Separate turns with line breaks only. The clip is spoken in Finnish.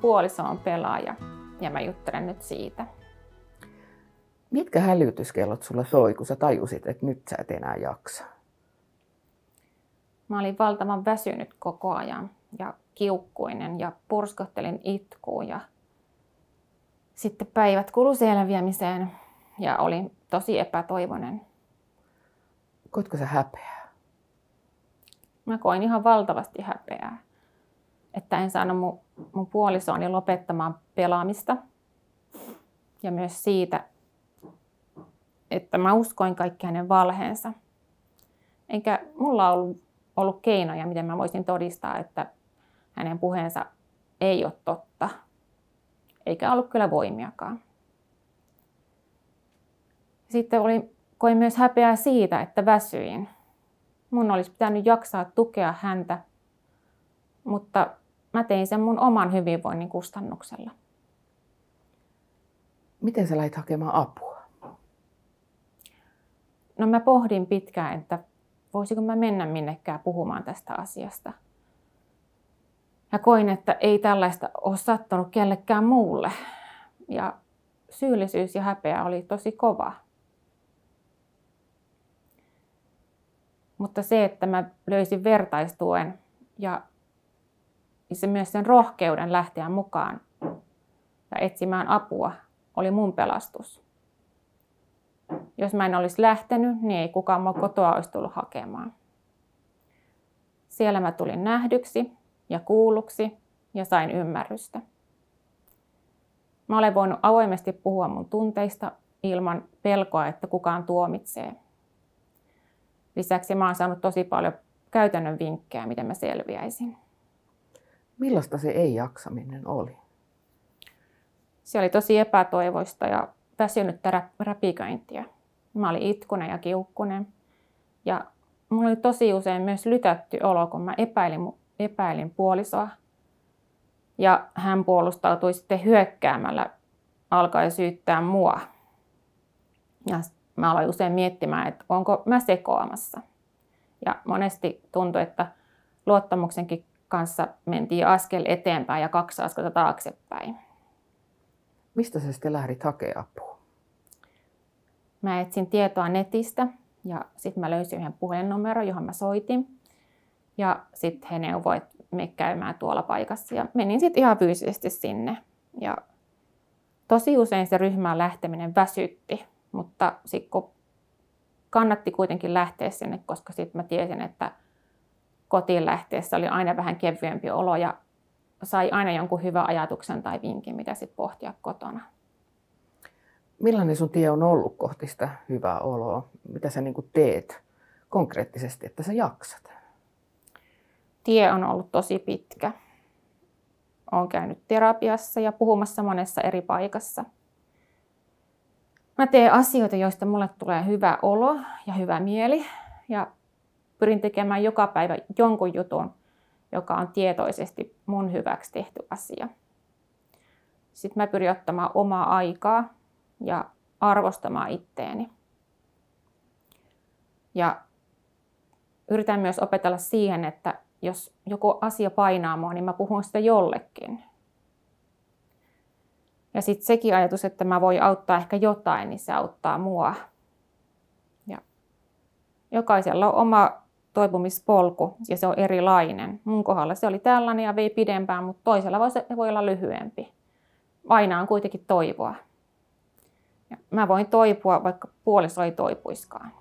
puoliso on pelaaja ja mä juttelen nyt siitä.
Mitkä hälytyskellot sulla soi, kun sä tajusit, että nyt sä et enää jaksa?
Mä olin valtavan väsynyt koko ajan ja kiukkuinen ja purskottelin itkuun ja sitten päivät kulu selviämiseen ja olin tosi epätoivoinen.
Koitko sä häpeää?
Mä koin ihan valtavasti häpeää, että en saanut mun, mun puolisoani lopettamaan pelaamista. Ja myös siitä, että mä uskoin kaikki hänen valheensa. Enkä mulla ollut, ollut keinoja, miten mä voisin todistaa, että hänen puheensa ei ole totta. Eikä ollut kyllä voimiakaan. Sitten oli, koin myös häpeää siitä, että väsyin. Mun olisi pitänyt jaksaa tukea häntä, mutta mä tein sen mun oman hyvinvoinnin kustannuksella.
Miten sä lähit hakemaan apua?
No mä pohdin pitkään, että voisiko mä mennä minnekään puhumaan tästä asiasta. Ja koin, että ei tällaista ole sattunut kellekään muulle. Ja syyllisyys ja häpeä oli tosi kova. Mutta se, että mä löysin vertaistuen ja se myös sen rohkeuden lähteä mukaan ja etsimään apua, oli mun pelastus. Jos mä en olisi lähtenyt, niin ei kukaan mua kotoa olisi tullut hakemaan. Siellä mä tulin nähdyksi ja kuulluksi ja sain ymmärrystä. Mä olen voinut avoimesti puhua mun tunteista ilman pelkoa, että kukaan tuomitsee. Lisäksi mä oon saanut tosi paljon käytännön vinkkejä, miten mä selviäisin.
Millaista se ei-jaksaminen oli?
Se oli tosi epätoivoista ja väsynyttä räpiköintiä. Mä olin itkunen ja kiukkunen. Ja mulla oli tosi usein myös lytätty olo, kun mä epäilin, epäilin puolisoa. Ja hän puolustautui sitten hyökkäämällä, alkoi syyttää mua. Ja mä aloin usein miettimään, että onko mä sekoamassa. Ja monesti tuntui, että luottamuksenkin kanssa mentiin askel eteenpäin ja kaksi askelta taaksepäin.
Mistä sä sitten lähdit hakemaan apua?
Mä etsin tietoa netistä ja sitten mä löysin yhden puhelinnumeron, johon mä soitin. Ja sitten he neuvoivat me käymään tuolla paikassa ja menin sitten ihan fyysisesti sinne. Ja tosi usein se ryhmään lähteminen väsytti, mutta sitten kun kannatti kuitenkin lähteä sinne, koska sitten mä tiesin, että kotiin lähteessä oli aina vähän kevyempi olo ja sai aina jonkun hyvän ajatuksen tai vinkin, mitä sitten pohtia kotona.
Millainen sun tie on ollut kohti sitä hyvää oloa? Mitä sä niin teet konkreettisesti, että sä jaksat?
Tie on ollut tosi pitkä. Olen käynyt terapiassa ja puhumassa monessa eri paikassa. Mä teen asioita, joista mulle tulee hyvä olo ja hyvä mieli. Ja pyrin tekemään joka päivä jonkun jutun, joka on tietoisesti mun hyväksi tehty asia. Sitten mä pyrin ottamaan omaa aikaa ja arvostamaan itteeni. Ja yritän myös opetella siihen, että jos joku asia painaa mua, niin mä puhun sitä jollekin. Ja sitten sekin ajatus, että mä voin auttaa ehkä jotain, niin se auttaa mua. Ja jokaisella on oma toipumispolku ja se on erilainen. Mun kohdalla se oli tällainen ja vei pidempään, mutta toisella voi, se voi olla lyhyempi. Aina on kuitenkin toivoa. Ja mä voin toipua, vaikka puoliso ei toipuiskaan.